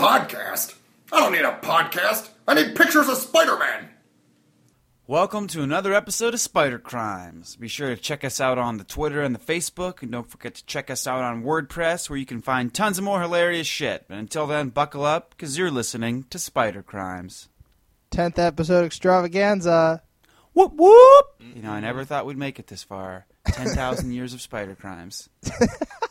Podcast? I don't need a podcast. I need pictures of Spider Man. Welcome to another episode of Spider Crimes. Be sure to check us out on the Twitter and the Facebook, and don't forget to check us out on WordPress, where you can find tons of more hilarious shit. But until then, buckle up, because you're listening to Spider Crimes. 10th episode extravaganza. Whoop whoop! You know, I never thought we'd make it this far. 10,000 years of Spider Crimes.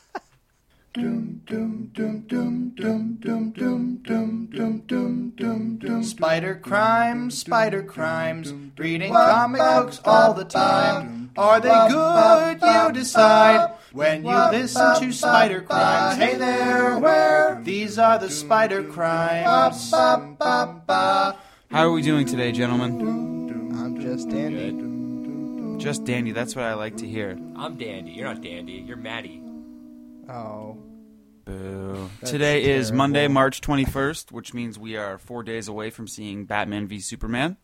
Spider crimes, spider crimes, reading comic books all the time. Are they good? You decide when you listen to Spider Crimes. Hey there, where? These are the Spider Crimes. How are we doing today, gentlemen? I'm just Dandy. Just dandy, that's what I like to hear. I'm Dandy. You're not Dandy. You're Maddie. Oh. Boo. That's Today is. Monday, March 21st, which means we are four days away from seeing Batman v Superman.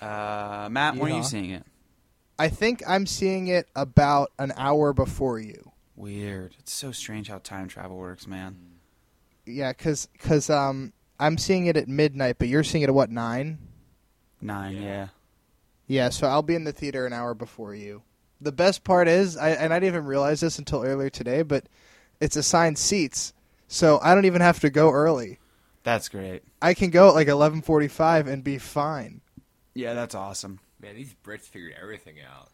Uh, Matt, when are you seeing it? I think I'm seeing it about an hour before you. Weird. It's so strange how time travel works, man. Yeah, cause, cause um, I'm seeing it at midnight, but you're seeing it at what nine? Nine, yeah. Yeah, so I'll be in the theater an hour before you. The best part is, I, and I didn't even realize this until earlier today, but it's assigned seats, so I don't even have to go early. That's great. I can go at like 11:45 and be fine. Yeah, that's awesome. Man, these Brits figured everything out.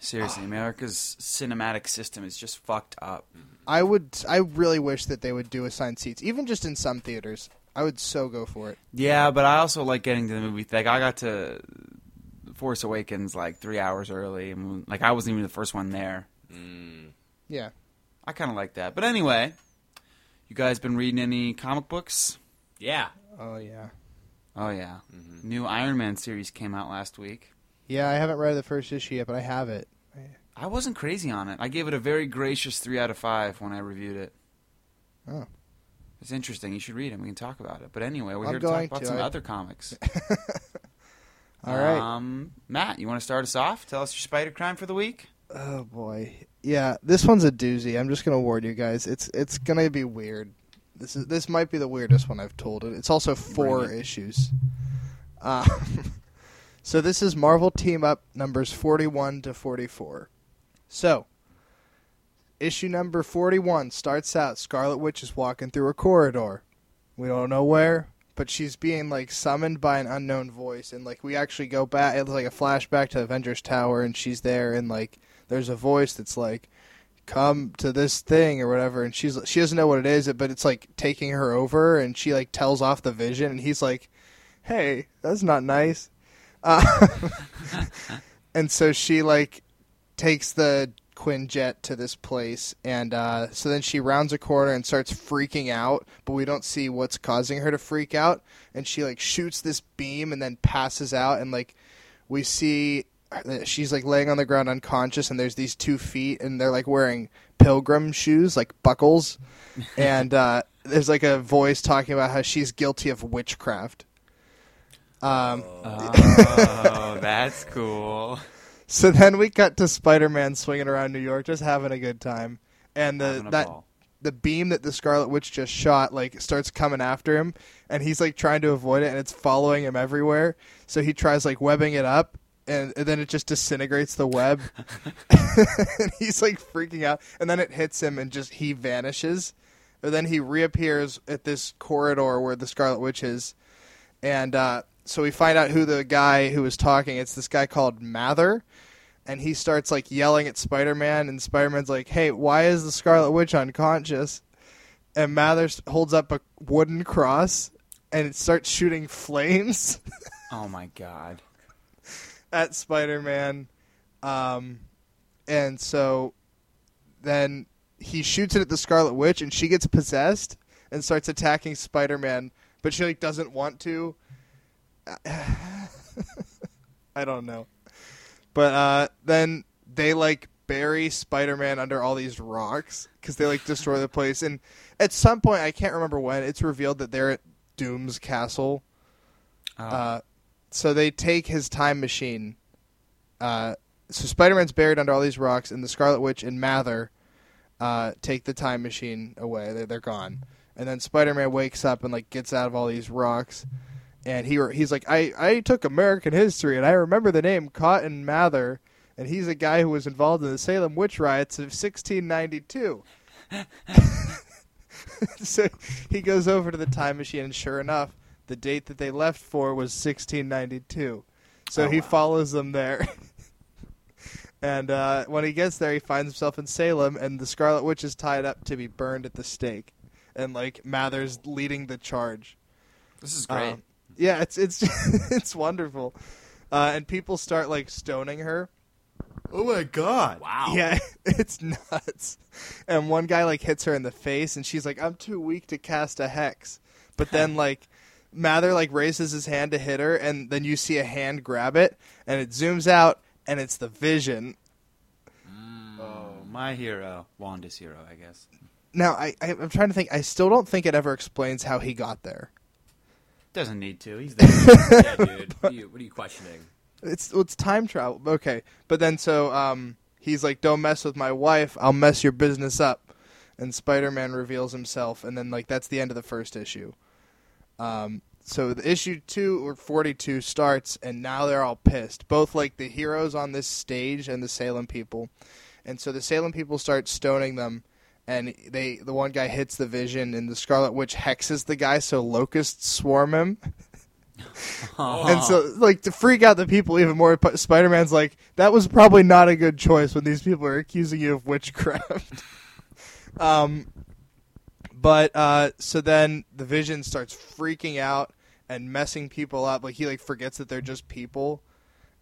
Seriously, ah. America's cinematic system is just fucked up. I would. I really wish that they would do assigned seats, even just in some theaters. I would so go for it. Yeah, but I also like getting to the movie. Like, I got to Force Awakens like three hours early. and Like, I wasn't even the first one there. Mm. Yeah. I kind of like that. But anyway, you guys been reading any comic books? Yeah. Oh yeah. Oh yeah, mm-hmm. new Iron Man series came out last week. Yeah, I haven't read the first issue yet, but I have it. I wasn't crazy on it. I gave it a very gracious three out of five when I reviewed it. Oh. It's interesting. You should read it. We can talk about it. But anyway, we're I'm here to talk about to. some I- other comics. All right. Um, Matt, you want to start us off? Tell us your spider crime for the week. Oh boy. Yeah, this one's a doozy. I'm just gonna warn you guys. It's it's gonna be weird. This is this might be the weirdest one I've told it. It's also four issues. Uh, so this is Marvel Team Up numbers 41 to 44. So, issue number 41 starts out Scarlet Witch is walking through a corridor. We don't know where, but she's being like summoned by an unknown voice and like we actually go back it's like a flashback to Avengers Tower and she's there and like there's a voice that's like come to this thing or whatever and she's she doesn't know what it is but it's like taking her over and she like tells off the vision and he's like hey that's not nice. Uh, and so she like takes the Quinjet to this place, and uh, so then she rounds a corner and starts freaking out, but we don't see what's causing her to freak out. And she like shoots this beam and then passes out, and like we see she's like laying on the ground unconscious, and there's these two feet, and they're like wearing pilgrim shoes, like buckles, and uh, there's like a voice talking about how she's guilty of witchcraft. Um, Oh, that's cool. So then we cut to Spider-Man swinging around New York, just having a good time, and the that ball. the beam that the Scarlet Witch just shot like starts coming after him, and he's like trying to avoid it, and it's following him everywhere. So he tries like webbing it up, and, and then it just disintegrates the web, and he's like freaking out, and then it hits him, and just he vanishes. And then he reappears at this corridor where the Scarlet Witch is, and uh, so we find out who the guy who was talking. It's this guy called Mather, and he starts like yelling at Spider-Man, and Spider-Man's like, "Hey, why is the Scarlet Witch unconscious?" And Mather holds up a wooden cross, and it starts shooting flames Oh my god. at Spider-Man. Um, and so then he shoots it at the Scarlet Witch, and she gets possessed and starts attacking Spider-Man, but she like doesn't want to. I don't know, but uh, then they like bury Spider-Man under all these rocks because they like destroy the place. And at some point, I can't remember when, it's revealed that they're at Doom's castle. Oh. Uh, so they take his time machine. Uh, so Spider-Man's buried under all these rocks, and the Scarlet Witch and Mather uh, take the time machine away. They're, they're gone, And then Spider-Man wakes up and like gets out of all these rocks, and he he's like, I I took American history and I remember the name Cotton Mather, and he's a guy who was involved in the Salem witch riots of 1692. so he goes over to the time machine, and sure enough, the date that they left for was 1692. So Oh, he wow. follows them there. and uh, when he gets there, he finds himself in Salem, and the Scarlet Witch is tied up to be burned at the stake. And like Mather's leading the charge. This is great. Um, yeah, it's it's it's wonderful. Uh, and people start like stoning her. Oh my god. Wow. Yeah, it's nuts. And one guy like hits her in the face, and she's like, "I'm too weak to cast a hex." But then like Mather like raises his hand to hit her, and then you see a hand grab it, and it zooms out, and it's the Vision. oh, my hero, Wanda's hero, I guess. Now I, I I'm trying to think. I still don't think it ever explains how he got there. Doesn't need to. He's there. yeah, dude. What are, you, what are you questioning? It's it's time travel. Okay, but then so um he's like, "Don't mess with my wife. I'll mess your business up." And Spider-Man reveals himself, and then like that's the end of the first issue. Um, so the issue two or forty-two starts, and now they're all pissed. Both like the heroes on this stage and the Salem people, and so the Salem people start stoning them. And they, the one guy hits the Vision, and the Scarlet Witch hexes the guy, so locusts swarm him. And so, like, to freak out the people even more, Spider Man's like, that was probably not a good choice when these people are accusing you of witchcraft. um, but, uh, so then the Vision starts freaking out and messing people up. Like, he, like, forgets that they're just people.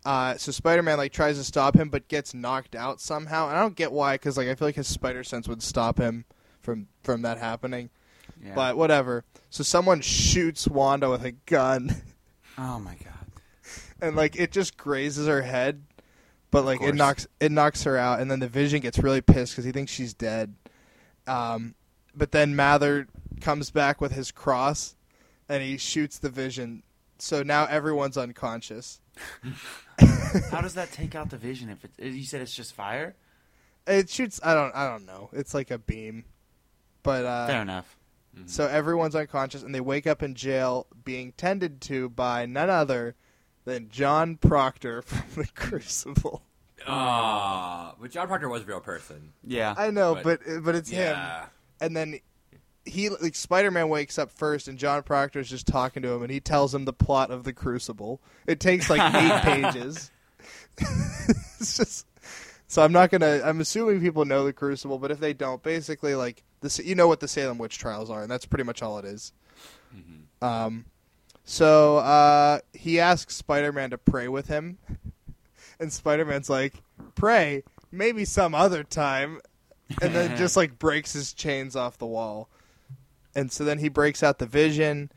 Uh, so Spider Man, like, tries to stop him, but gets knocked out somehow. And I don't get why, because, like, I feel like his spider sense would stop him from, from that happening. Yeah. But whatever. So someone shoots Wanda with a gun. oh my god. and like it just grazes her head, but like it knocks it knocks her out, and then the Vision gets really pissed because he thinks she's dead. Um, but then Mather comes back with his cross, and he shoots the Vision. So now everyone's unconscious. How does that take out the vision? If it, you said it's just fire, It shoots. I don't. I don't know. It's like a beam, but uh, fair enough. so everyone's unconscious, and they wake up in jail, being tended to by none other than John Proctor from the Crucible. Ah, but John Proctor was a real person. Yeah. I know, But- but but it's him. And then he like Spider-Man wakes up first, and John Proctor is just talking to him, and he tells him the plot of the Crucible. It takes like eight pages. it's just so I'm not gonna. I'm assuming people know the Crucible, but if they don't, basically like this, you know what the Salem witch trials are, and that's pretty much all it is. Um, so uh, he asks Spider-Man to pray with him, and Spider-Man's like, "Pray, maybe some other time." and then just like breaks his chains off the wall. And so then he breaks out the vision,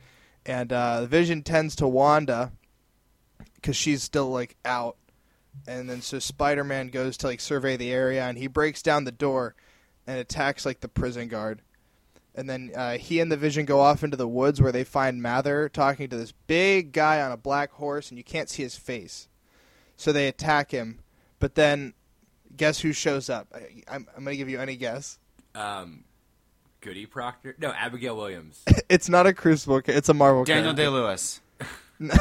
and uh, the vision tends to Wanda because she's still like out. And then so Spider Man goes to like survey the area, and he breaks down the door and attacks like the prison guard. And then uh, he and the Vision go off into the woods where they find Mather talking to this big guy on a black horse, and you can't see his face. So they attack him, but then guess who shows up? I, I'm, I'm going to give you any guess. Um, Goody Proctor? No, Abigail Williams. It's not a Crucible. ca- It's a Marvel. Daniel character. Day Lewis. um,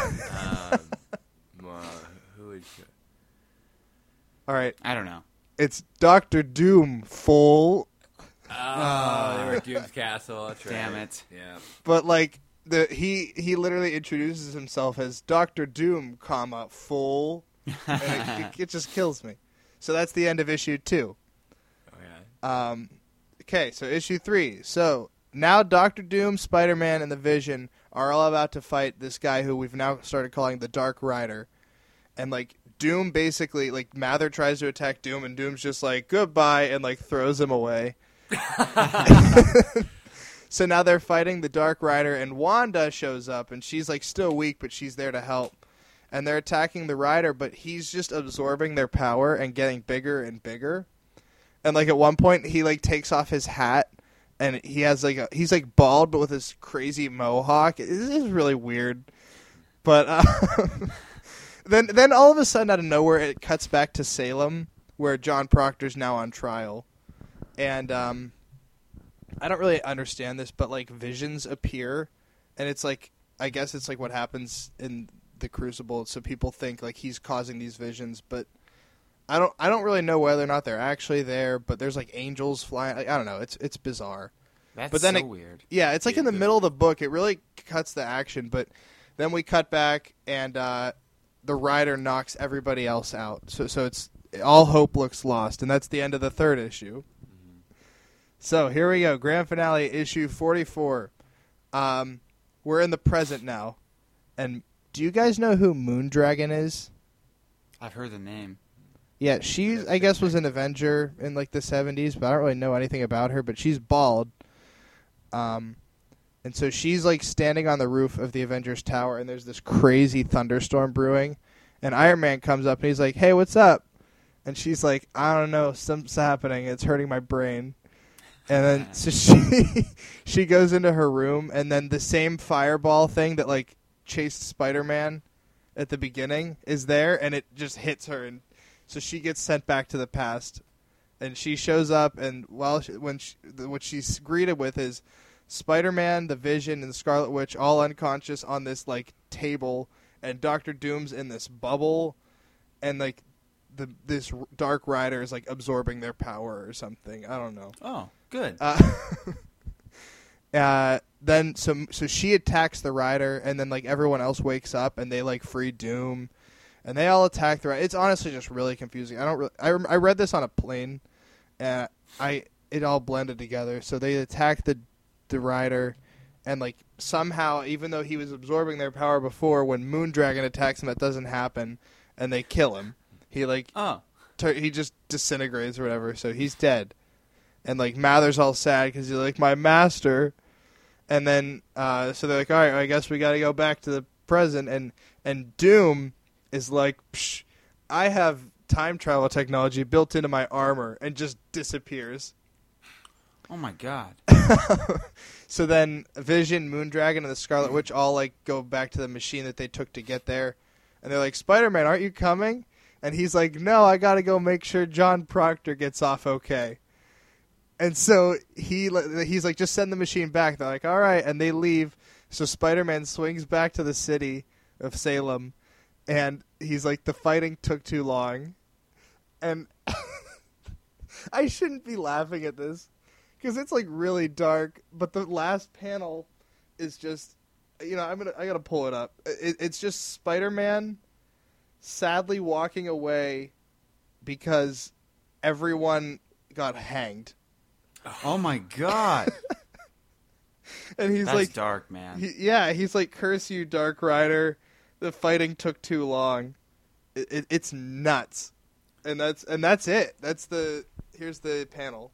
uh, who is? All right, I don't know. it's Doctor Doom. Full, Oh, they were at Doom's Castle. That's right. Damn it. Yeah. but like the he he literally introduces himself as Doctor Doom, comma full, and it, it, it just kills me. So that's the end of issue two. Okay. Um, okay, so issue three. So now Doctor Doom, Spider Man, and the Vision are all about to fight this guy who we've now started calling the Dark Rider. And like Doom basically like Mather tries to attack Doom and Doom's just like goodbye and like throws him away. so now they're fighting the Dark Rider and Wanda shows up and she's like still weak but she's there to help. And they're attacking the Rider but he's just absorbing their power and getting bigger and bigger and like at one point he like takes off his hat and he has like a he's like bald but with this crazy mohawk. This is really weird. But uh, then then all of a sudden out of nowhere it cuts back to salem where john proctor's now on trial. And um I don't really understand this, but like visions appear, and it's like I guess it's like what happens in the Crucible. So people think like he's causing these visions, but I don't I don't really know whether or not they're actually there. But there's like angels flying. Like, I don't know. It's it's bizarre. That's But then so it- weird. Yeah, it's like in the Yeah. middle of the book. It really cuts the action, but then we cut back and uh, the rider knocks everybody else out. So so it's all hope looks lost, and that's the end of the third issue. So here we go, grand finale, issue forty-four. Um, we're in the present now, and do you guys know who Moondragon is? I've heard the name. Yeah, she's I guess was an Avenger in like the seventies, but I don't really know anything about her. But she's bald, um, and so she's like standing on the roof of the Avengers Tower, and there's this crazy thunderstorm brewing, and Iron Man comes up and he's like, "Hey, what's up?" And she's like, "I don't know, something's happening. It's hurting my brain." And then so she she goes into her room, and then the same fireball thing that like chased Spider Man at the beginning is there, and it just hits her, and so she gets sent back to the past, and she shows up, and while she, when she, what she's greeted with is Spider-Man, the Vision, and the Scarlet Witch all unconscious on this like table, and Doctor Doom's in this bubble, and like the this Dark Rider is like absorbing their power or something. I don't know. Oh, good. Uh, uh, then so so she attacks the rider, and then like everyone else wakes up, and they like free Doom, and they all attack the rider. It's honestly just really confusing. I don't. Really, I rem- I read this on a plane, and I it all blended together. So they attack the the rider, and like somehow, even though he was absorbing their power before, when Moondragon attacks him, that doesn't happen, and they kill him. He like oh, he just disintegrates or whatever, so he's dead. And like Mather's all sad because he's like my master, and then uh, so they're like, all right, I guess we got to go back to the present, and and Doom is like, Psh, I have time travel technology built into my armor, and just disappears. oh my God. So then Vision, Moondragon, and the Scarlet Witch all like go back to the machine that they took to get there, and they're like, Spider Man, aren't you coming? And he's like, No, I got to go make sure John Proctor gets off okay. And so he he's like, just send the machine back. They're like, all right, and they leave. So Spider Man swings back to the city of Salem, and he's like, the fighting took too long, and I shouldn't be laughing at this because it's like really dark. But the last panel is just, you know, I'm gonna I gotta pull it up. It, it's just Spider Man sadly walking away because everyone got hanged, Oh my God. and he's That's like, dark, man. he, yeah, he's like, "Curse you, Dark Rider! The fighting took too long. It, it, it's nuts." And that's and that's it. That's the here's the panel.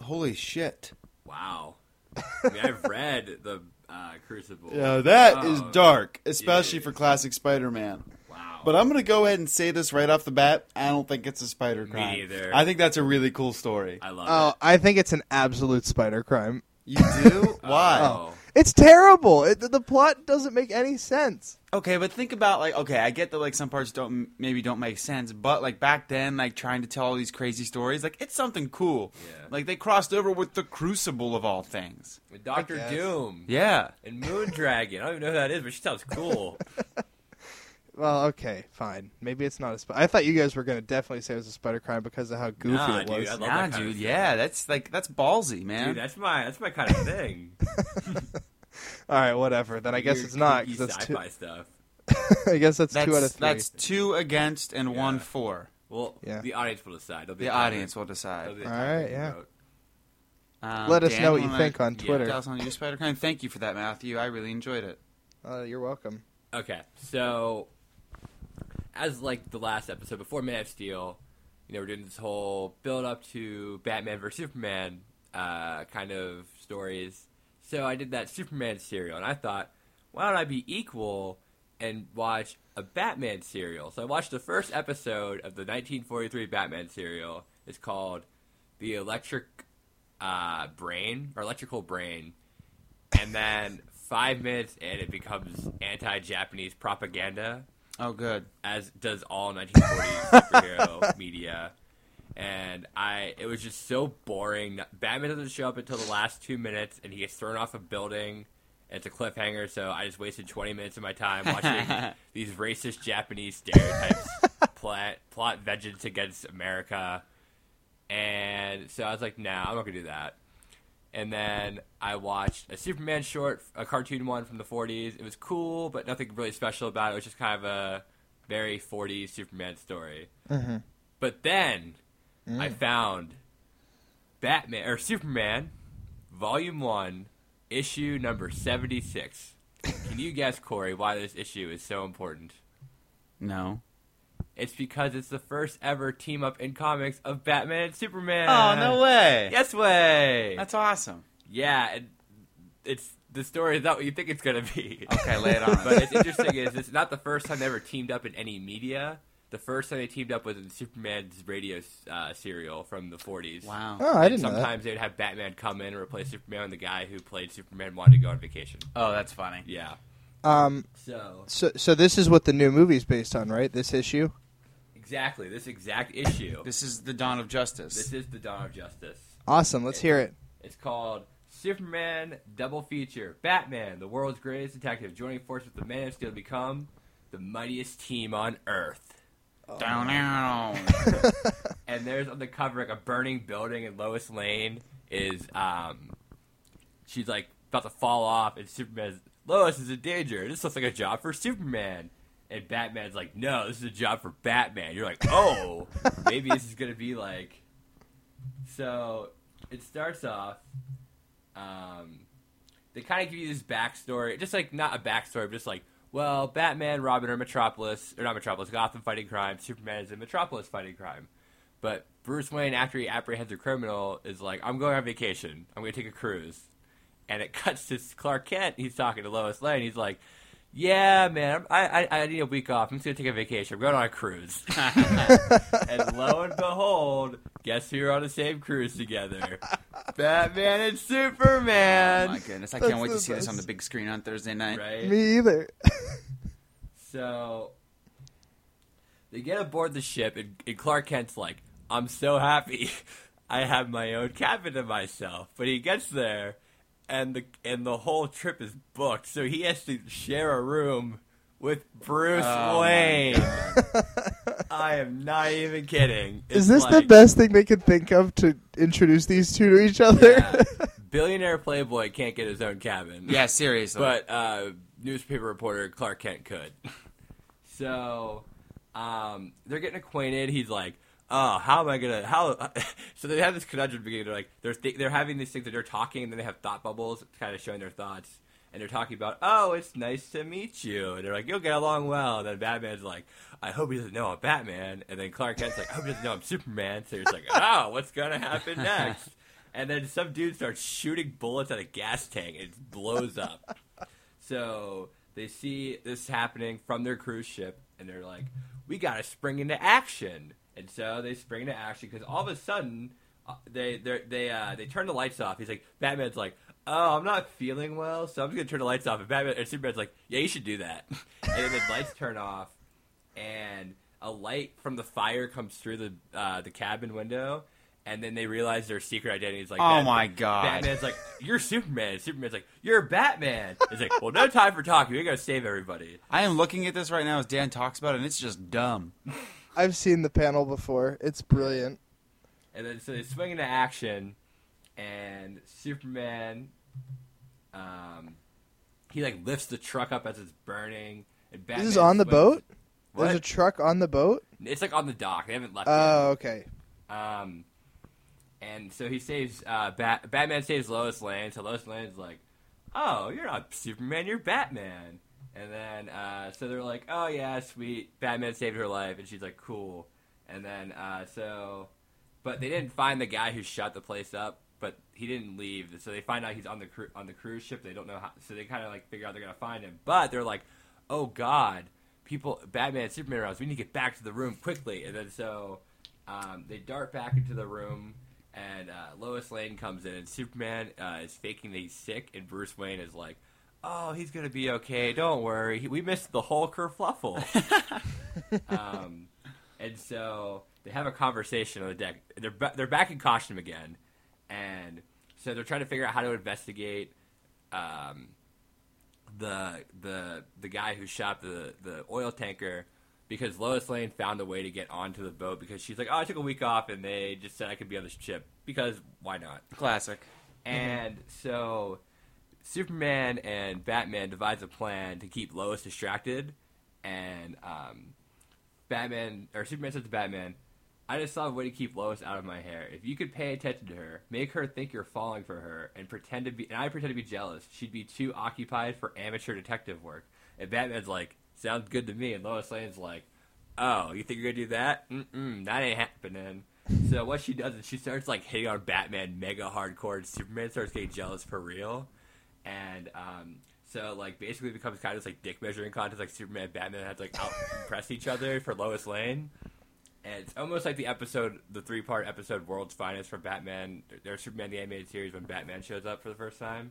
Holy shit. Wow. I mean, I've read the uh, Crucible. Yeah, that is Oh, dark, especially for classic Spider-Man. Wow. But I'm going to go ahead and say this right off the bat. I don't think it's a spider crime. Me crime. neither. I think that's a really cool story. I love Oh, it. I think it's an absolute spider crime. You do? Why? Oh. It's terrible. It, the plot doesn't make any sense. Okay, but think about like okay, I get that like some parts don't maybe don't make sense, but like back then, like trying to tell all these crazy stories, like it's something cool. Yeah. Like they crossed over with the Crucible of all things. with Doctor. Doom. Yeah. And Moondragon. I don't even know who that is, but she sounds cool. Well, okay, fine. Maybe it's not a spider. I thought you guys were going to definitely say it was a spider crime because of how goofy Nah, it dude, was. I love Nah, that kind dude. stuff. Yeah, that's like that's ballsy, man. Dude, that's my that's my kind of thing. All right, whatever. Then I guess Weird, it's not. kooky 'cause that's two, sci-fi stuff. I guess that's, that's two out of three. that's two against and one Yeah. for. Well, Yeah. the audience will decide. They'll be The entitled- audience will decide. be All entitled right, to yeah. Um, Let us Dan, know what you wanna think on yeah, Twitter. Tell us on your Spider Crime. Thank you for that, Matthew. I really enjoyed it. Uh, you're welcome. Okay, so as like the last episode before Man of Steel, you know, we're doing this whole build up to Batman vs Superman uh, kind of stories. So I did that Superman serial, and I thought, why don't I be equal and watch a Batman serial? So I watched the first episode of the 1943 Batman serial. It's called The Electric uh, Brain or Electrical Brain, and then five minutes in, it becomes anti-Japanese propaganda Oh, good. as does all 1940s superhero media. And I it was just so boring. Batman doesn't show up until the last two minutes, and he gets thrown off a building. It's a cliffhanger, so I just wasted 20 minutes of my time watching these racist Japanese stereotypes plot plot vengeance against America. And so I was like, nah, I'm not gonna do that. And then I watched a Superman short, a cartoon one from the 40s. It was cool, but nothing really special about it. It was just kind of a very 40s Superman story. Mm-hmm. But then Mm. I found Batman or Superman, Volume One, issue number 76. Can you guess, Corey, why this issue is so important? No. It's because it's the first ever team up in comics of Batman and Superman. Oh no way! Yes way. That's awesome. yeah, it, it's the story is not what you think it's gonna be. Okay, lay it on. but it's interesting is it's not the first time they ever teamed up in any media. The first time they teamed up was in Superman's radio uh, serial from the 40s. wow. Oh, I And didn't know sometimes they'd have Batman come in and replace Superman, and the guy who played Superman wanted to go on vacation. Oh, that's funny. Yeah. Um, So so, so this is what the new movie's based on, right? This issue. exactly this exact issue. This is the dawn of justice. This is the dawn of justice. Awesome. Let's hear it. It's called Superman Double Feature. Batman, the world's greatest detective, joining forces with the Man of Steel to become the mightiest team on Earth. Down, down. And there's on the cover like a burning building, and Lois Lane is um, she's like about to fall off, and Superman's Lois is in danger. This looks like a job for Superman. And Batman's like, no, this is a job for Batman. You're like, oh, maybe this is gonna be like. So it starts off. Um, they kind of give you this backstory, just like not a backstory, but just like, well, Batman, Robin are Metropolis, or not Metropolis, Gotham fighting crime. Superman is in Metropolis fighting crime. But Bruce Wayne, after he apprehends a criminal, is like, I'm going on vacation. I'm going to take a cruise. And it cuts to Clark Kent. He's talking to Lois Lane. He's like, Yeah, man, I, I, I need a week off. I'm just going to take a vacation. I'm going on a cruise. and lo and behold, guess who are on the same cruise together? Batman and Superman. Oh my goodness, I That's can't wait the to see this on the big screen on Thursday night. Right? Me either. So they get aboard the ship, and, and Clark Kent's like, "I'm so happy, I have my own cabin to myself." But he gets there, and the and the whole trip is booked, so he has to share a room with Bruce Oh, Wayne. I am not even kidding. Is It's this the best thing they could think of to introduce these two to each other? Yeah. Billionaire Playboy can't get his own cabin. Yeah, seriously. but uh, newspaper reporter Clark Kent could. so um, they're getting acquainted. He's like, "Oh, how am I gonna how?" so they have this conundrum beginning. They're like, they're th- they're having these things that they're talking, and then they have thought bubbles, kind of showing their thoughts. And they're talking about, oh, it's nice to meet you. And they're like, you'll get along well. And then Batman's like, I hope he doesn't know I'm Batman. And then Clark Kent's like, I hope he doesn't know I'm Superman. So he's like, oh, what's gonna happen next? And then some dude starts shooting bullets at a gas tank and it blows up. So they see this happening from their cruise ship, and they're like, "We gotta spring into action." And so they spring into action because all of a sudden, uh, they they they uh, they turn the lights off. He's like, Batman's like, "Oh, I'm not feeling well, so I'm just gonna turn the lights off." And Batman and Superman's like, "Yeah, you should do that." and then the lights turn off, and a light from the fire comes through the uh, the cabin window. And then they realize their secret identity is like, Oh Batman- my God. Batman's like, "You're Superman." And Superman's like, "You're Batman." It's like, "Well, no time for talking. We gotta save everybody." I am looking at this right now as Dan talks about it, and it's just dumb. I've seen the panel before. It's brilliant. And then so they swing into action, and Superman, um, he like lifts the truck up as it's burning. And Batman This is on the swings- boat? What? There's a truck on the boat? It's like on the dock. They haven't left. Oh, okay. Um, and so he saves. Uh, Bat- Batman saves Lois Lane. So Lois Lane's like, "Oh, you're not Superman. You're Batman." And then uh, so they're like, "Oh yeah, sweet. Batman saved her life." And she's like, "Cool." And then uh, so, but they didn't find the guy who shut the place up. But he didn't leave, so they find out he's on the cru- on the cruise ship. They don't know how, so they kind of like figure out they're gonna find him. But they're like, "Oh God, people, Batman, Superman are we need to get back to the room quickly." And then so um, they dart back into the room, and uh, Lois Lane comes in, and Superman uh, is faking that he's sick, and Bruce Wayne is like, "Oh, he's gonna be okay. Don't worry. We missed the whole kerfluffle." um, and so they have a conversation on the deck. They're ba- they're back in costume again, and so they're trying to figure out how to investigate um, the the the guy who shot the the oil tanker because Lois Lane found a way to get onto the boat because she's like, oh, I took a week off and they just said I could be on this ship because why not? Classic. And so Superman and Batman devise a plan to keep Lois distracted. And um, Batman or Superman says to Batman, "I just saw a way to keep Lois out of my hair. If you could pay attention to her, make her think you're falling for her, and pretend to be, and I pretend to be jealous, she'd be too occupied for amateur detective work." And Batman's like, "Sounds good to me." And Lois Lane's like, "Oh, you think you're gonna do that? Mm-mm, that ain't happening." So what she does is she starts like hitting on Batman mega hardcore, and Superman starts getting jealous for real, and um, so like basically it becomes kind of this like dick measuring contest. Like Superman, and Batman have to like out impress each other for Lois Lane, and it's almost like the episode, the three part episode "World's Finest" from Batman or Superman the animated series when Batman shows up for the first time,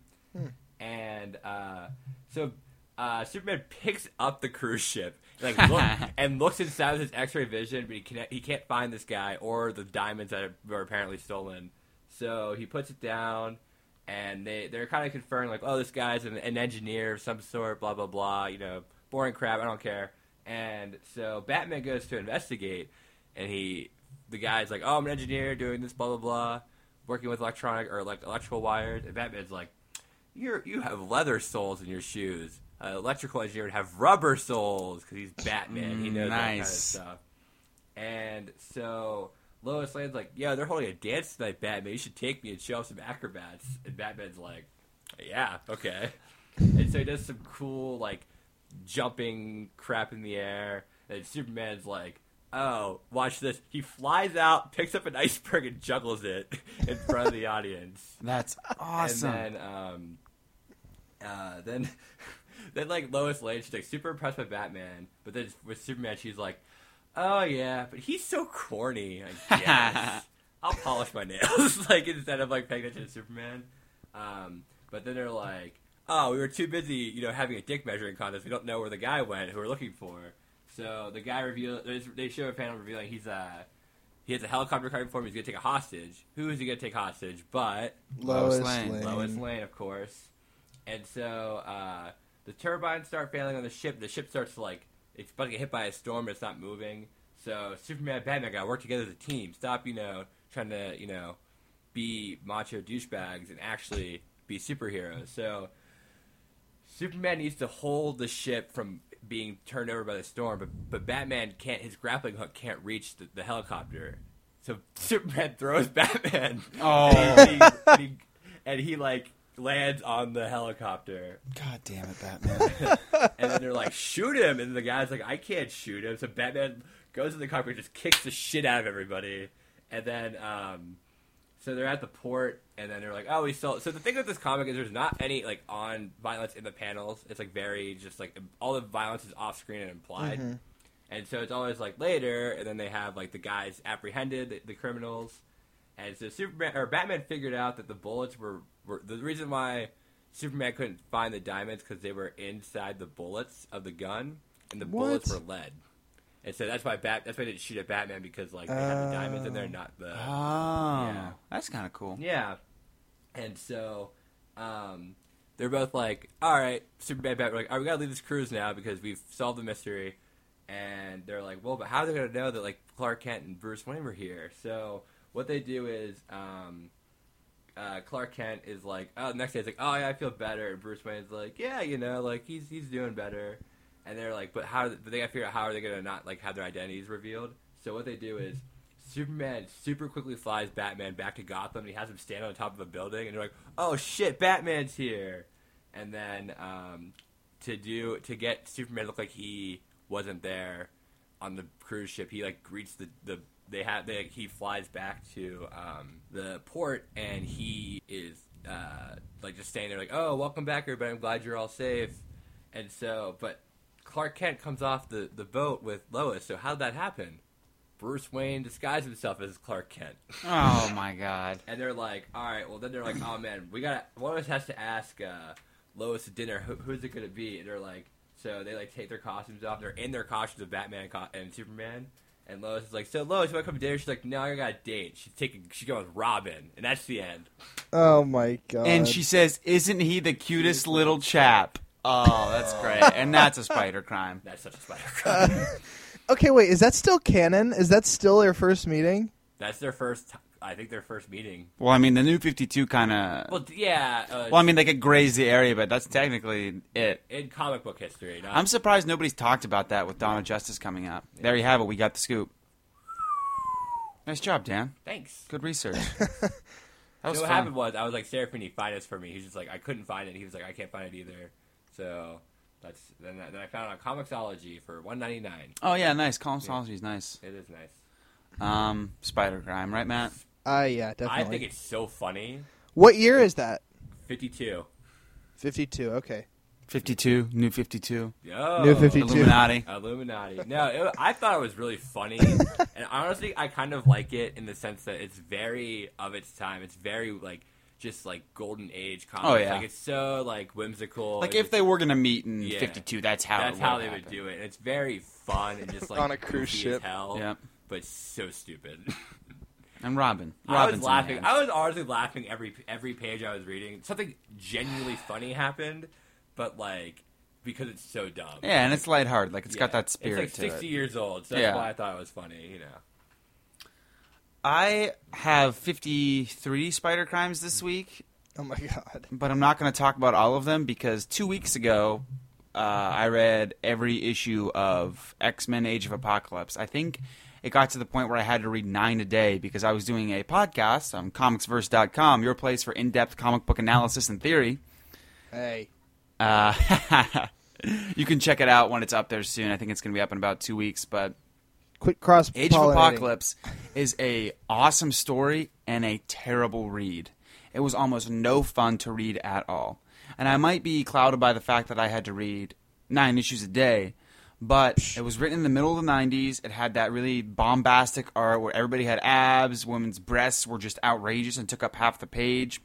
and uh, so uh, Superman picks up the cruise ship like look, and looks inside with his X-ray vision, but he can't he can't find this guy or the diamonds that were apparently stolen. So he puts it down, and they they're kind of conferring like, oh, this guy's an, an engineer of some sort, blah blah blah. You know, boring crap. I don't care. And so Batman goes to investigate, and he the guy's like, oh, I'm an engineer doing this, blah blah blah, working with electronic or like electrical wires. And Batman's like, you're you have leather soles in your shoes. Uh, electrical engineer would have rubber soles because he's Batman. he knows that kind of stuff. And so Lois Lane's like, "Yeah, they're holding a dance tonight, Batman. You should take me and show off some acrobats." And Batman's like, "Yeah, okay." and so he does some cool like jumping crap in the air, and Superman's like, "Oh, watch this!" He flies out, picks up an iceberg, and juggles it in front of the audience. That's awesome. And then, um, uh, then, then like Lois Lane, she's like super impressed by Batman, but then with Superman, she's like, "Oh yeah, but he's so corny." I guess I'll polish my nails, like instead of like paying attention to Superman. Um, but then they're like, "Oh, we were too busy, you know, having a dick measuring contest. We don't know where the guy went who we're looking for." So the guy reveal there's- they show a panel revealing he's uh he has a helicopter coming for him. He's gonna take a hostage. Who is he gonna take hostage? But Lois, Lois Lane. Lane. Lois Lane, of course. And so uh, the turbines start failing on the ship. The ship starts to like it's about to get hit by a storm, but it's not moving. So Superman, and Batman gotta work together as a team. Stop, you know, trying to you know be macho douchebags and actually be superheroes. So Superman needs to hold the ship from being turned over by the storm, but but Batman can't. His grappling hook can't reach the, the helicopter. So Superman throws Batman. Oh. and he, and he, and he, like lands on the helicopter, God damn it, Batman. and then they're like, "Shoot him!" And the guy's like, "I can't shoot him." So Batman goes in the cockpit, just kicks the shit out of everybody, and then um, so they're at the port, and then they're like, "Oh, we still." So the thing with this comic is there's not any like on violence in the panels. It's like very just like all the violence is off screen and implied, and so it's always like later, and then they have like the guys apprehended, the, the criminals, and so Superman or Batman figured out that the bullets were, were the reason why Superman couldn't find the diamonds because they were inside the bullets of the gun, and the bullets were lead. And so that's why Bat that's why they didn't shoot at Batman because like they had the diamonds in there, not the Oh, Yeah. that's kind of cool. yeah. And so, um, they're both like, "All right, Superman, Batman, like, all right, we gotta leave this cruise now because we've solved the mystery." And they're like, "Well, but how are they gonna know that like Clark Kent and Bruce Wayne were here?" So what they do is, um, uh, Clark Kent is like, "Oh, the next day he's like, oh yeah, I feel better," and Bruce Wayne's like, "Yeah, you know, like he's he's doing better." And they're like, "But how?" But they gotta figure out how are they gonna not like have their identities revealed. So what they do is. Superman super quickly flies Batman back to Gotham. And he has him stand on top of a building, and they're like, "Oh shit, Batman's here!" And then um, to do to get Superman to look like he wasn't there on the cruise ship, he like greets the the they have they he flies back to um, the port, and he is uh, like just standing there like, "Oh, welcome back, everybody. I'm glad you're all safe." And so, but Clark Kent comes off the the boat with Lois. So how'd that happen? Bruce Wayne disguised himself as Clark Kent. Oh my god. And they're like, all right, well, then they're like, oh man, we gotta, one of us has to ask uh, Lois at dinner, who, who's it gonna be? And they're like, so they like take their costumes off. They're in their costumes of Batman and Superman. And Lois is like, "So Lois, you want to come to dinner?" She's like, "No, I got a date. She's taking, she's going with Robin," and that's the end. Oh my god. And she says, "Isn't he the cutest little chap?" Oh, that's oh. great. And that's a spider crime. That's such a spider crime. Okay, wait, is that still canon? Is that still their first meeting? that's their first, I think, their first meeting. Well, I mean, the new 52 kind of. Well, yeah. Uh, Well, I mean, they could graze the area, but that's technically it. in comic book history, not I'm surprised nobody's talked about that with Dawn of Justice coming up. There you have it. We got the scoop. Nice job, Dan. thanks. Good research. That was So what fun. happened was I was like, Seraphine, find this for me. He's just like, I couldn't find it. He was like, I can't find it either. So that's then, I- then I found it on Comixology for one ninety nine. Oh yeah, nice. Comixology is nice. It is nice. Um, spider crime, right, Matt? Uh yeah, definitely. I think it's so funny. What year is that? Fifty two. 52. Okay. 52, new 52, Oh, New 52. Illuminati. Illuminati. No, it, I thought it was really funny, and honestly, I kind of like it in the sense that it's very of its time. It's very like just like golden age comics. Oh, yeah. like it's so like whimsical. Like if just- they were gonna meet in Yeah. 52, that's how. that's it how would they would do it. And it's very fun and just like On a cruise ship. as hell. Yep. but so stupid. And Robin. I was laughing. I was honestly laughing every every page I was reading. Something genuinely funny happened, but like because it's so dumb. Yeah, and it's lighthearted. Like it's got that spirit It's like sixty it. years old, so that's Yeah. why I thought it was funny. You know. I have 53 spider crimes this week, Oh my god. but I'm not going to talk about all of them because two weeks ago, uh, I read every issue of X Men: Age of Apocalypse. I think it got to the point where I had to read nine a day because I was doing a podcast on ComicsVerse.com, your place for in-depth comic book analysis and theory. Hey. Uh, you can check it out when it's up there soon. I think it's going to be up in about two weeks, but. Quit cross Age of Apocalypse is a awesome story and a terrible read. It was almost no fun to read at all. And I might be clouded by the fact that I had to read nine issues a day, but it was written in the middle of the 90s. It had that really bombastic art where everybody had abs, women's breasts were just outrageous and took up half the page.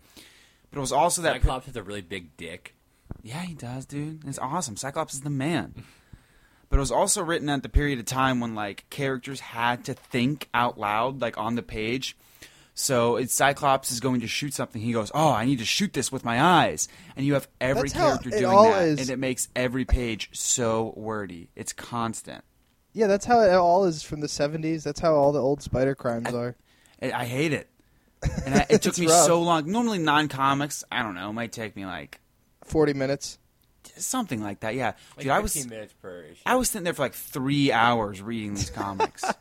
But it was also that Cyclops has a really big dick. yeah, he does, dude. It's awesome. Cyclops is the man. But it was also written at the period of time when like characters had to think out loud, like on the page. So it's Cyclops is going to shoot something. He goes, "Oh, I need to shoot this with my eyes," and you have every That's how character it doing all that, is. and it makes every page so wordy. It's constant. Yeah, that's how it all is from the 70s. That's how all the old spider crimes are. I, I hate it, and I, it took It's me rough. so long. Normally, non-comics, I don't know, it might take me like 40 minutes. something like that. Yeah, Like dude, I was 15 minutes per issue. I was sitting there for like three hours reading these comics.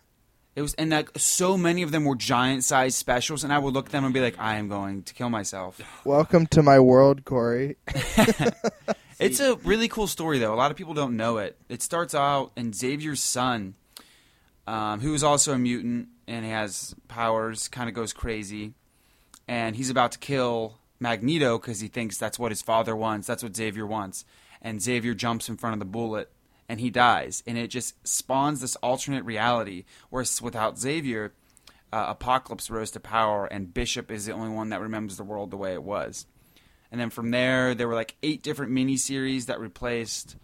it was, and like so many of them were giant size specials, and I would look at them and be like, "I am going to kill myself." Welcome to my world, Corey. It's a really cool story, though. A lot of people don't know it. It starts out and Xavier's son, um, who is also a mutant and he has powers, kind of goes crazy, and he's about to kill Magneto because he thinks that's what his father wants. That's what Xavier wants, and Xavier jumps in front of the bullet and he dies, and it just spawns this alternate reality where without Xavier, uh, Apocalypse rose to power, and Bishop is the only one that remembers the world the way it was. And then from there, there were like eight different miniseries that replaced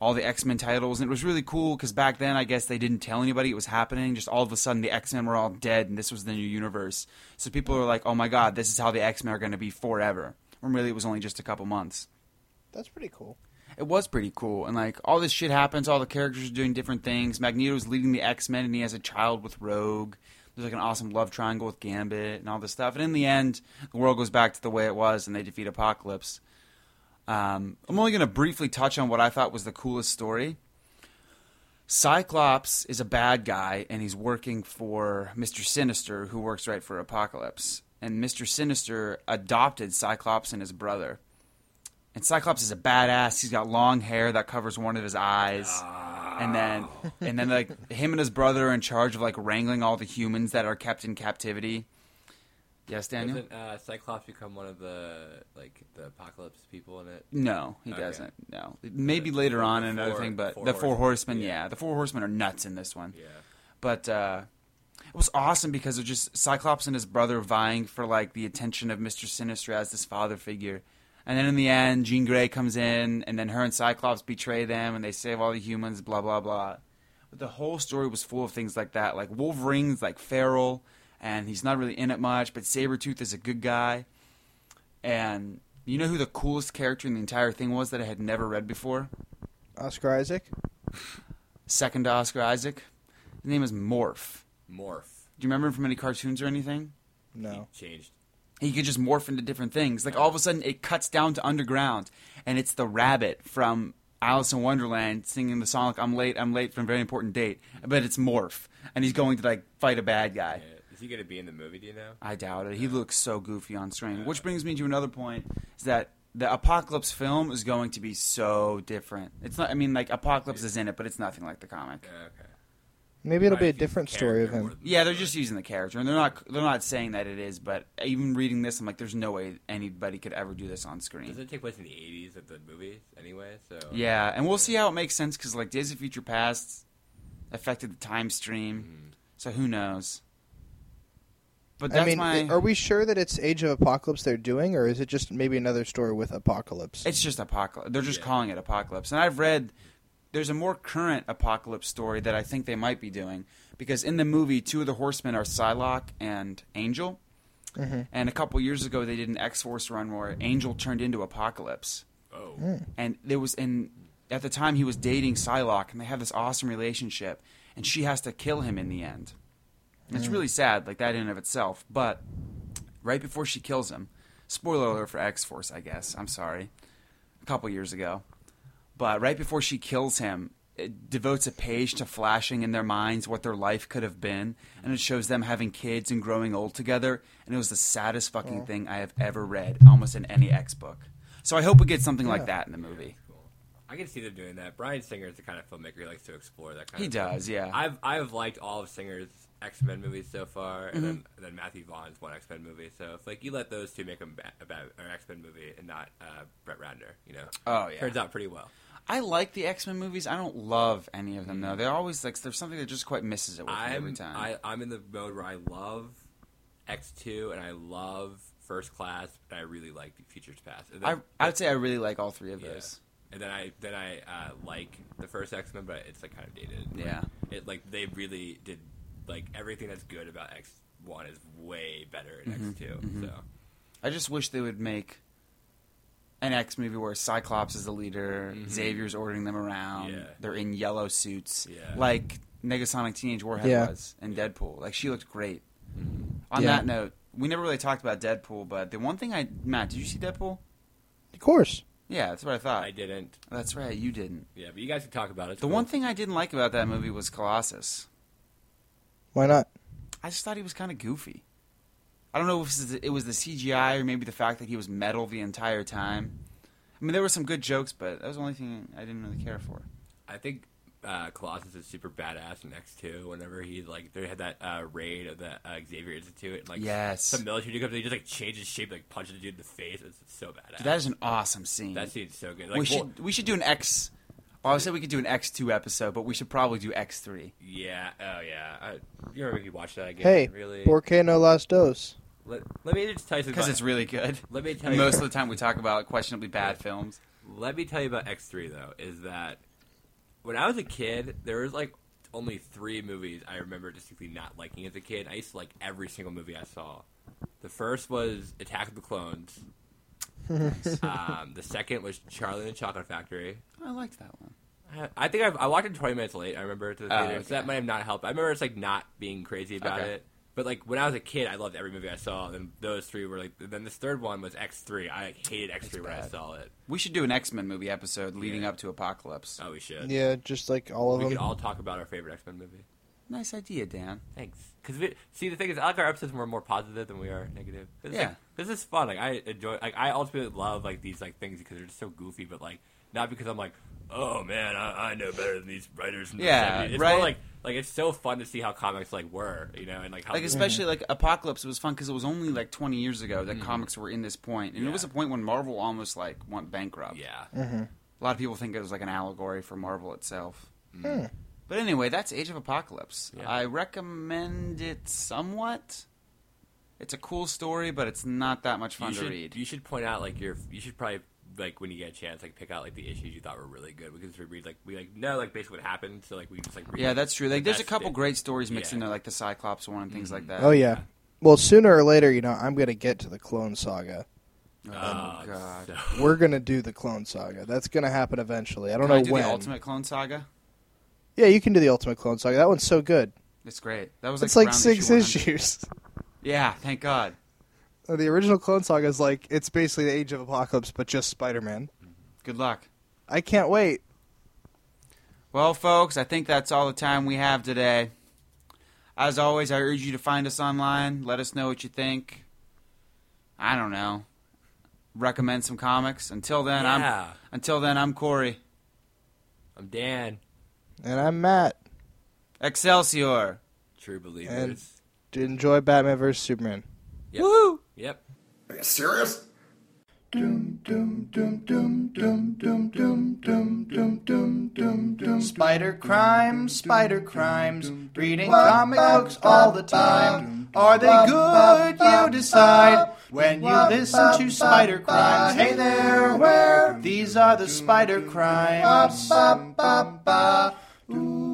all the X Men titles. And it was really cool because back then, I guess they didn't tell anybody it was happening. Just all of a sudden, the X Men were all dead, and this was the new universe. So people were like, oh my god, this is how the X Men are going to be forever. When really, it was only just a couple months. That's pretty cool. It was pretty cool. And like, all this shit happens, all the characters are doing different things. Magneto's leading the X Men, and he has a child with Rogue. There's like an awesome love triangle with Gambit and all this stuff. And in the end, the world goes back to the way it was, and they defeat Apocalypse. Um, I'm only going to briefly touch on what I thought was the coolest story. Cyclops is a bad guy, and he's working for Mr. Sinister, who works right for Apocalypse. And Mr. Sinister adopted Cyclops and his brother. And Cyclops is a badass. He's got long hair that covers one of his eyes. And then and then like him and his brother are in charge of like wrangling all the humans that are kept in captivity. Yes, Daniel? Doesn't uh, Cyclops become one of the like the apocalypse people in it? No, he Okay. doesn't. No. Maybe The- later on another four- thing, but four the four horsemen, horsemen, yeah. yeah. The four horsemen are nuts in this one. Yeah. But uh it was awesome because it was just Cyclops and his brother vying for like the attention of Mr. Sinister as this father figure. And then in the end, Jean Grey comes in, and then her and Cyclops betray them, and they save all the humans. Blah blah blah. But the whole story was full of things like that. Like Wolverine's like feral, and he's not really in it much. But Sabretooth is a good guy, and you know who the coolest character in the entire thing was that I had never read before? Oscar Isaac. Second to Oscar Isaac. His name is Morph. Morph. Do you remember him from any cartoons or anything? No. He changed. He could just morph into different things. Like all of a sudden, it cuts down to underground, and it's the rabbit from Alice in Wonderland singing the song like, "I'm late, I'm late for a very important date," but it's Morph, and he's going to like fight a bad guy. Yeah. Is he gonna be in the movie? Do you know? I doubt it. He looks so goofy on screen. Which brings me to another point: is that the Apocalypse film is going to be so different. It's not. I mean, like Apocalypse is in it, but it's nothing like the comic. Yeah, okay. Maybe it'll be a different story of him. Yeah, they're just using the character, and they're not. They're not saying that it is. But even reading this, I'm like, there's no way anybody could ever do this on screen. Does it take place in the '80s of the movies anyway? So Yeah, and we'll see how it makes sense because like Days of Future Past affected the time stream, Mhm. so who knows? But that's I mean, my. are we sure that it's Age of Apocalypse they're doing, or is it just maybe another story with Apocalypse? it's just apocalypse. They're just Yeah. calling it apocalypse, and I've read. There's a more current apocalypse story that I think they might be doing because in the movie, two of the horsemen are Psylocke and Angel, Mhm. and a couple years ago they did an X Force run where Angel turned into Apocalypse. Oh. and there was in at the time he was dating Psylocke, and they have this awesome relationship, and she has to kill him in the end. And It's really sad, like that in and of itself. But right before she kills him, spoiler alert for X Force, I guess. I'm sorry, a couple years ago. But right before she kills him, it devotes a page to flashing in their minds what their life could have been, and it shows them having kids and growing old together. And it was the saddest fucking thing I have ever read, almost in any X book. So I hope we get something like that in the movie. Cool. I can see them doing that. Bryan Singer is the kind of filmmaker who likes to explore that kind He of stuff. He does, yeah. I've I've liked all of Singer's X Men movies so far, and Mm-hmm. then and then Matthew Vaughn's one X Men movie. So if like you let those two make a ba- an X Men movie and not uh, Brett Ratner, you know, Oh yeah. turns out pretty well. I like the X Men movies. I don't love any of them though. They're always like there's something that just quite misses it with me every I'm time. I, I'm in the mode where I love X two and I love First Class, but I really like Futures Past. And I, then, I would say I really like all three of Yeah. those. and then I then I uh, like the first X Men, but it's like kind of dated. Yeah. it like they really did like everything that's good about X one is way better in Mm-hmm. X 2 So I just wish they would make an X movie where Cyclops is the leader, Mhm. Xavier's ordering them around, Yeah. they're in yellow suits, Yeah. like Negasonic Teenage Warhead Yeah. was in Deadpool. Like she looked great. Mm-hmm. On Yeah. that note, we never really talked about Deadpool, but the one thing I Matt, did you see Deadpool? Of course. Yeah, that's what I thought. I didn't. That's right, you didn't. Yeah, but you guys can talk about it. It's The cool. one thing I didn't like about that movie was Colossus. Why not? I just thought he was kind of goofy. I don't know if it was the CGI or maybe the fact that he was metal the entire time. I mean, there were some good jokes, but that was the only thing I didn't really care for. I think uh, Colossus is super badass in X two. Whenever he like they had that uh, raid of the uh, Xavier Institute, and, like Yes. some military dude comes, in, he just like changes shape, like punches the dude in the face. It's so badass. Dude, that is an awesome scene. that scene's so good. Like, we well, should we should do an X. Well, I would say we could do an X two episode, but we should probably do X three. yeah, oh yeah. I, you remember if you watch that again? Hey, really? Por qué no las dos? Let, let me just tell you because it's really good. Let me tell you. most of the time, we talk about questionably bad films. Let me tell you about X three though. Is that when I was a kid, there was like only three movies I remember distinctly not liking as a kid. I used to like every single movie I saw. The first was Attack of the Clones. um, the second was Charlie and the Chocolate Factory. I liked that one. I, I think I've, I walked in twenty minutes late. I remember to the Oh, theater, so that might have not helped. I remember it's like not being crazy about Okay. it. But like when I was a kid, I loved every movie I saw. And those three were like. Then this third one was X three. I like, hated X three when I saw it. We should do an X Men movie episode leading Yeah. up to Apocalypse. Oh, we should. Yeah, just like all of them. we could all talk about our favorite X Men movie. Nice idea, Dan. Thanks. Because see, the thing is, I like our episodes more more positive than we are negative. Yeah. like, this is fun. Like I enjoy. Like I ultimately love like these like things because they're just so goofy. But like not because I'm like, oh man, I, I know better than these writers. From the Yeah, 70s. it's right. More like like it's so fun to see how comics like were, you know, and like how Like especially like Apocalypse was fun because it was only like 20 years ago that Mhm. comics were in this point, and Yeah. it was a point when Marvel almost like went bankrupt. yeah. hmm A lot of people think it was like an allegory for Marvel itself. Hmm. But anyway, that's Age of Apocalypse. Yeah. I recommend it somewhat. It's a cool story, but it's not that much fun you to should, read. You should point out like your. You should probably like when you get a chance, like pick out like the issues you thought were really good. We can just reread like we like know like basically what happened, so like we just like read, Yeah, that's true. Like, the there's a couple bit. great stories mixed Yeah. in there, like the Cyclops one and things like mm-hmm. that. Oh yeah. Well, sooner or later, you know, I'm gonna get to the Clone Saga. Oh, Oh, God. so- We're gonna do the Clone Saga. That's gonna happen eventually. I don't Can I know do when. the Ultimate Clone Saga? Yeah, you can do the Ultimate Clone Saga. That one's so good. It's great. That was like it's like six issue issues. Yeah, thank God. Uh, the original Clone Saga is like it's basically the Age of Apocalypse, but just Spider-Man. Good luck. I can't wait. Well, folks, I think that's all the time we have today. As always, I urge you to find us online. Let us know what you think. I don't know. Recommend some comics. Until then, yeah. I'm until then I'm Corey. I'm Dan, And I'm Matt. Excelsior. true believers. Enjoy Batman vs Superman. Yep. Woo! Yep. Are you serious? Spider crimes, spider crimes, reading comic books all the time. Are they good? You decide when you listen to Spider Crimes. Hey there, where? These are the Spider Crimes. Ooh.